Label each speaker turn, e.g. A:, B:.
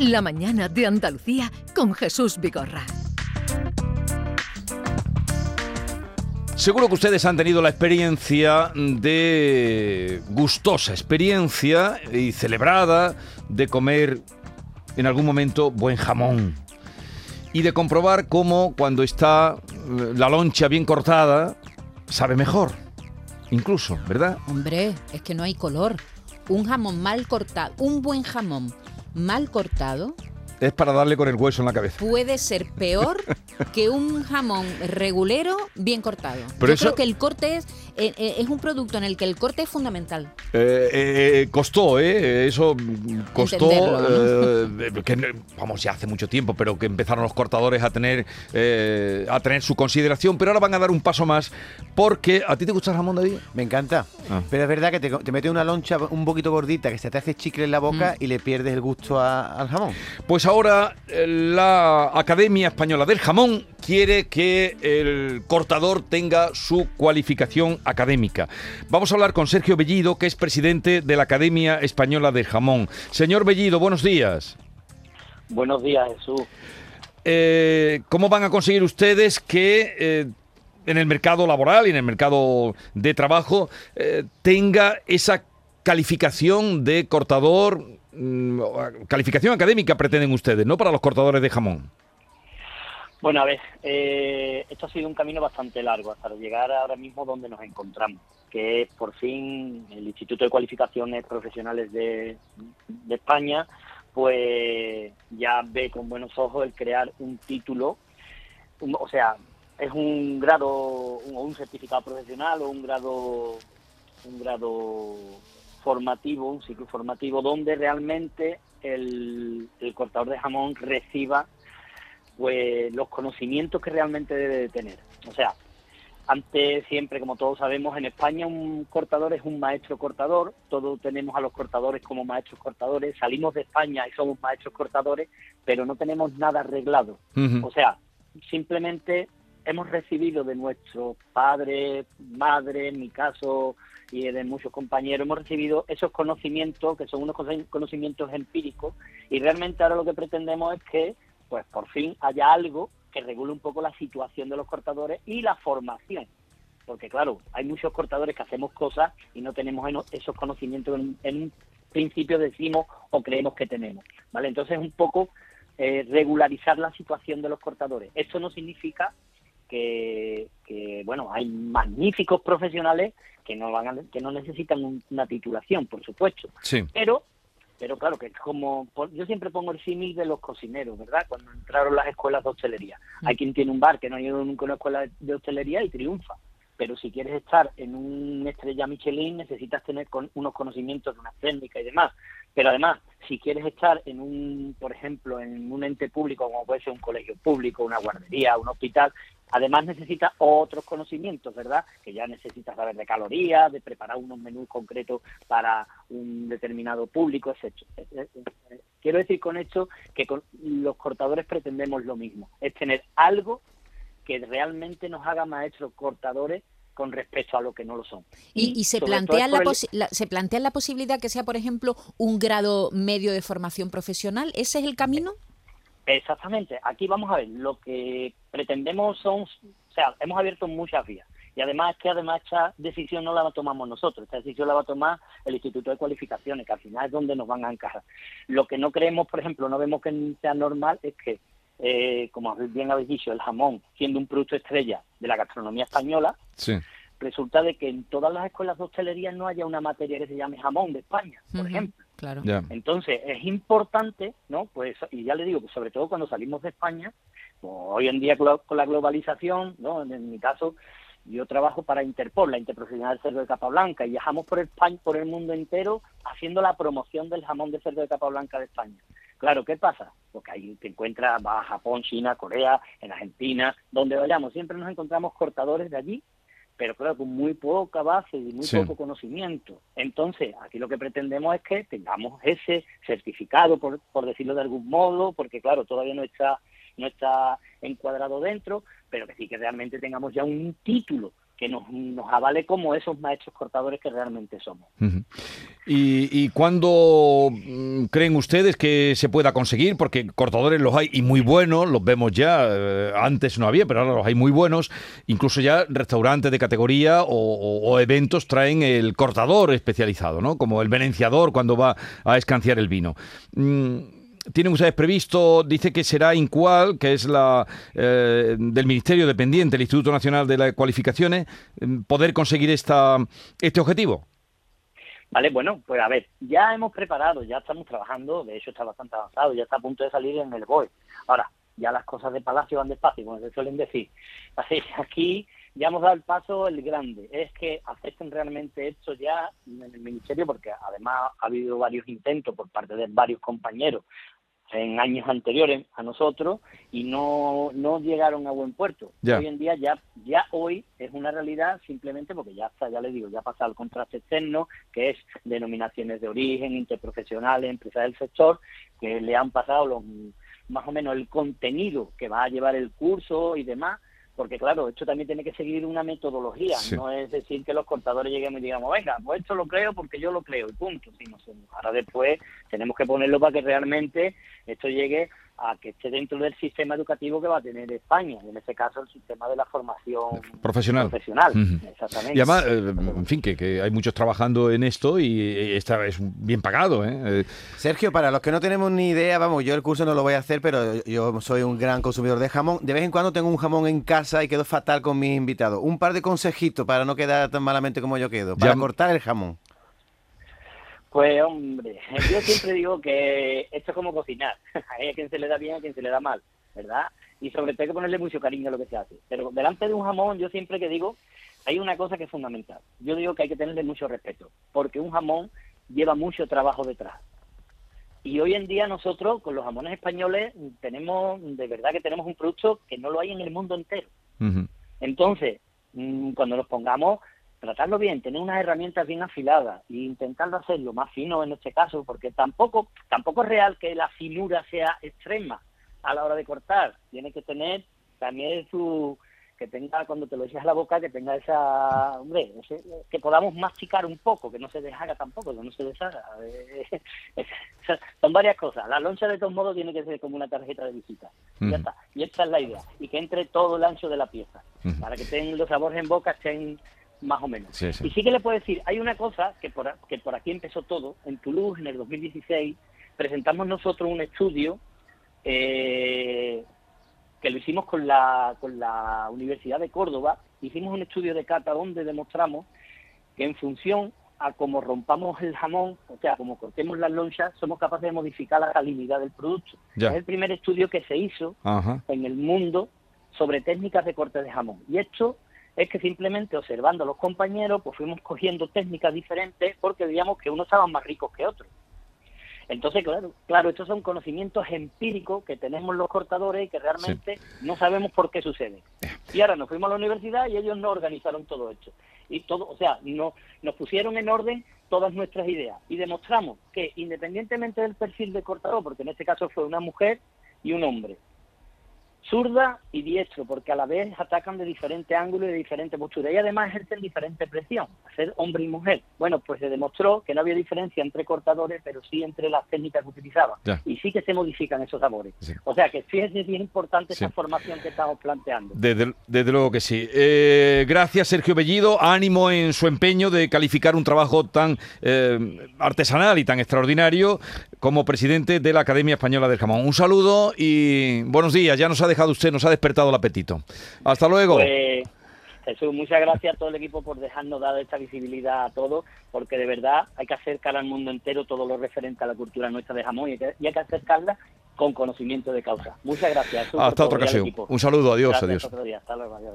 A: La mañana de Andalucía con Jesús Vigorra.
B: Seguro que ustedes han tenido la experiencia de gustosa experiencia y celebrada de comer en algún momento buen jamón y de comprobar cómo cuando está eh, la loncha bien cortada sabe mejor, incluso, ¿verdad?
C: Hombre, es que no hay color. Un jamón mal cortado, un buen jamón mal cortado
B: Es para darle con el hueso en la cabeza.
C: puede ser peor que un jamón regulero bien cortado.
B: Pero
C: Yo
B: eso-
C: creo que el corte es, eh, eh, es un producto en el que el corte es fundamental.
B: Eh, eh, costó, ¿eh? Eso costó, eh, que, vamos, ya hace mucho tiempo, pero que empezaron los cortadores a tener, eh, a tener su consideración, pero ahora van a dar un paso más, porque ¿a ti te gusta el jamón, David?
D: Me encanta.
B: Ah.
D: Pero es verdad que te, te mete una loncha un poquito gordita que se te hace chicle en la boca
C: Mm.
D: y le pierdes el gusto a- al jamón.
B: Pues ahora eh, la Academia Española del Jamón quiere que el cortador tenga su cualificación académica. Vamos a hablar con Sergio Bellido, que es presidente de la Academia Española del Jamón. Señor Bellido, buenos días.
E: Buenos días, Jesús.
B: Eh, ¿Cómo van a conseguir ustedes que eh, en el mercado laboral y en el mercado de trabajo eh, tenga esa calificación de cortador, mm, calificación académica pretenden ustedes, ¿no? Para los cortadores de jamón.
E: Bueno, a ver, eh, esto ha sido un camino bastante largo hasta llegar ahora mismo donde nos encontramos, que es por fin el Instituto de Cualificaciones Profesionales de, España, pues ya ve con buenos ojos el crear un título, o sea, es un grado un- un certificado profesional o un grado un grado formativo, un ciclo formativo donde realmente el, el cortador de jamón reciba pues los conocimientos que realmente debe de tener. O sea, antes siempre, como todos sabemos, en España un cortador es un maestro cortador, todos tenemos a los cortadores como maestros cortadores, salimos de España y somos maestros cortadores, pero no tenemos nada arreglado. O sea, simplemente hemos recibido de nuestros padres, madres, en mi caso, y de muchos compañeros, hemos recibido esos conocimientos, que son unos cono- conocimientos empíricos, y realmente ahora lo que pretendemos es que, pues por fin, haya algo que regule un poco la situación de los cortadores y la formación. Porque claro, hay muchos cortadores que hacemos cosas y no tenemos esos conocimientos en, en un principio decimos o creemos que tenemos. ¿Vale? Entonces un poco eh, regularizar la situación de los cortadores. Esto no significa que, que, bueno, hay magníficos profesionales que no van a- que no necesitan un- una titulación, por supuesto,
B: Sí.
E: pero pero claro que es como yo siempre pongo el símil de los cocineros, ¿verdad? Cuando entraron las escuelas de hostelería. Hay quien tiene un bar que no ha ido nunca a una escuela de hostelería y triunfa. Pero si quieres estar en una estrella Michelin necesitas tener con unos conocimientos de una técnica y demás. Pero además, si quieres estar en un, por ejemplo, en un ente público como puede ser un colegio público, una guardería, un hospital, además necesitas otros conocimientos, ¿verdad? Que ya necesitas saber de calorías, de preparar unos menús concretos para un determinado público, etc. Quiero decir con esto que con los cortadores pretendemos lo mismo, es tener algo que realmente nos haga maestros cortadores con respecto a lo que no lo son.
C: Y, y se,
E: sobre
C: plantea la
E: el-
C: la- se plantea la posibilidad que sea, por ejemplo, un grado medio de formación profesional. ¿Ese es el camino?
E: Exactamente. Aquí vamos a ver, lo que pretendemos son, o sea, hemos abierto muchas vías. Y además que además esta decisión no la tomamos nosotros, esta decisión la va a tomar el Instituto de Cualificaciones, que al final es donde nos van a encajar. Lo que no creemos, por ejemplo, no vemos que sea normal es que, eh, como bien habéis dicho, el jamón, siendo un producto estrella de la gastronomía española,
B: Sí.
E: resulta de que en todas las escuelas de hostelería no haya una materia que se llame jamón de España, por ejemplo.
C: Claro.
E: Entonces, es importante, ¿no? Pues, y ya le digo, que sobre todo cuando salimos de España, pues, hoy en día con la, globalización, ¿no? En, en mi caso, yo trabajo para Interpol, la Interprofesional de Cerdo de Capablanca, y viajamos por España, por el mundo entero haciendo la promoción del jamón de cerdo de Capablanca de España. Claro, ¿qué pasa? Porque ahí te encuentras, vas a Japón, China, Corea, en Argentina, donde vayamos, siempre nos encontramos cortadores de allí pero claro, con muy poca base y muy
B: Sí.
E: poco conocimiento. Entonces, aquí lo que pretendemos es que tengamos ese certificado, por, por decirlo de algún modo, porque claro, todavía no está, no está encuadrado dentro, pero que sí que realmente tengamos ya un título que nos, nos avale como esos maestros cortadores que realmente somos.
B: ¿Y, y cuándo mm, creen ustedes que se pueda conseguir? Porque cortadores los hay y muy buenos, los vemos ya, eh, antes no había, pero ahora los hay muy buenos. Incluso ya restaurantes de categoría o eventos traen el cortador especializado, ¿no? Como el venenciador cuando va a escanciar el vino. Mm, ¿Tienen ustedes previsto, dice que será INCUAL, que es la eh, del Ministerio dependiente, el Instituto Nacional de las Cualificaciones, mm, poder conseguir esta, este objetivo?
E: Vale, bueno, pues a ver, ya hemos preparado, ya estamos trabajando, de hecho está bastante avanzado, ya está a punto de salir en el BOE. Ahora, ya las cosas de Palacio van despacio, como se suelen decir. Así que aquí ya hemos dado el paso el grande, es que acepten realmente esto ya en el Ministerio, porque además ha habido varios intentos por parte de varios compañeros en años anteriores a nosotros y no, no llegaron a buen puerto.
B: Ya.
E: Hoy en día ya, ya hoy es una realidad simplemente porque ya está, ya le digo, ya pasa al contraste externo, que es denominaciones de origen, interprofesionales, empresas del sector, que le han pasado los, más o menos el contenido que va a llevar el curso y demás, porque claro, esto también tiene que seguir una metodología,
B: Sí.
E: no es decir que los contadores lleguemos y digamos, venga, pues esto lo creo porque yo lo creo y punto, sino ahora después tenemos que ponerlo para que realmente esto llegue a que esté dentro del sistema educativo que va a tener España, en este caso el sistema de la formación
B: Profesional.
E: profesional, exactamente.
B: Y además, eh, en fin, que, que hay muchos trabajando en esto y esta es bien pagado. ¿eh? Eh,
D: Sergio, para los que no tenemos ni idea, vamos, yo el curso no lo voy a hacer, pero yo soy un gran consumidor de jamón. De vez en cuando tengo un jamón en casa y quedo fatal con mis invitados. Un par de consejitos para no quedar tan malamente como yo quedo, para
B: Ya-
D: cortar el jamón.
E: Pues hombre, yo siempre digo que esto es como cocinar. Hay a quien se le da bien, a quien se le da mal, ¿verdad? Y sobre todo hay que ponerle mucho cariño a lo que se hace. Pero delante de un jamón, yo siempre que digo, hay una cosa que es fundamental. Yo digo que hay que tenerle mucho respeto, porque un jamón lleva mucho trabajo detrás. Y hoy en día nosotros, con los jamones españoles, tenemos, de verdad que tenemos un producto que no lo hay en el mundo entero. Entonces, mm, cuando nos pongamos, tratarlo bien, tener unas herramientas bien afiladas e intentando hacerlo más fino en este caso, porque tampoco, tampoco es real que la finura sea extrema a la hora de cortar. Tiene que tener también su que tenga cuando te lo echas a la boca que tenga esa hombre ese- que podamos masticar un poco que no se deshaga tampoco que no se deshaga. Son varias cosas. La loncha de todos modos tiene que ser como una tarjeta de visita. Ya está. Y esta es la idea. Y que entre todo el ancho de la pieza. Para que tengan los sabores en boca estén más o menos
B: Sí, sí.
E: y sí que le puedo decir hay una cosa que por, que por aquí empezó todo en Toulouse en el 2016 presentamos nosotros un estudio eh, que lo hicimos con la, con la Universidad de Córdoba, hicimos un estudio de cata donde demostramos que en función a cómo rompamos el jamón, o sea, como cortemos las lonchas, somos capaces de modificar la salinidad del producto.
B: Ya.
E: Es el primer estudio que se hizo
B: Ajá.
E: en el mundo sobre técnicas de corte de jamón. Y esto es que simplemente observando a los compañeros, pues fuimos cogiendo técnicas diferentes porque veíamos que unos estaban más ricos que otros. Entonces, claro, claro, estos son conocimientos empíricos que tenemos los cortadores y que realmente no sabemos por qué sucede. Y ahora nos fuimos a la universidad y ellos nos organizaron todo esto. Y todo, o sea, no, nos pusieron en orden todas nuestras ideas y demostramos que independientemente del perfil de cortador, porque en este caso fue una mujer y un hombre, zurda y diestro, porque a la vez atacan de diferente ángulo y de diferente postura. Y además ejercen diferente presión, ser hombre y mujer. Bueno, pues se demostró que no había diferencia entre cortadores, pero sí entre las técnicas que utilizaban.
B: Ya.
E: Y sí que se modifican esos sabores.
B: Sí.
E: O sea que fíjense si es importante
B: Sí.
E: esa formación que estamos planteando.
B: Desde, desde luego que sí. Eh, gracias, Sergio Bellido. Ánimo en su empeño de calificar un trabajo tan eh, artesanal y tan extraordinario como presidente de la Academia Española del Jamón. Un saludo y buenos días. Ya nos ha dejado usted, nos ha despertado el apetito. Hasta luego.
E: Pues, Jesús, muchas gracias a todo el equipo por dejarnos dar esta visibilidad a todos, porque de verdad hay que acercar al mundo entero todo lo referente a la cultura nuestra de jamón y hay que, y hay que acercarla con conocimiento de causa. Muchas gracias. Jesús,
B: Hasta otra ocasión. Un saludo. Adiós,
E: Gracias,
B: adiós.
E: otro día. Hasta luego. adiós.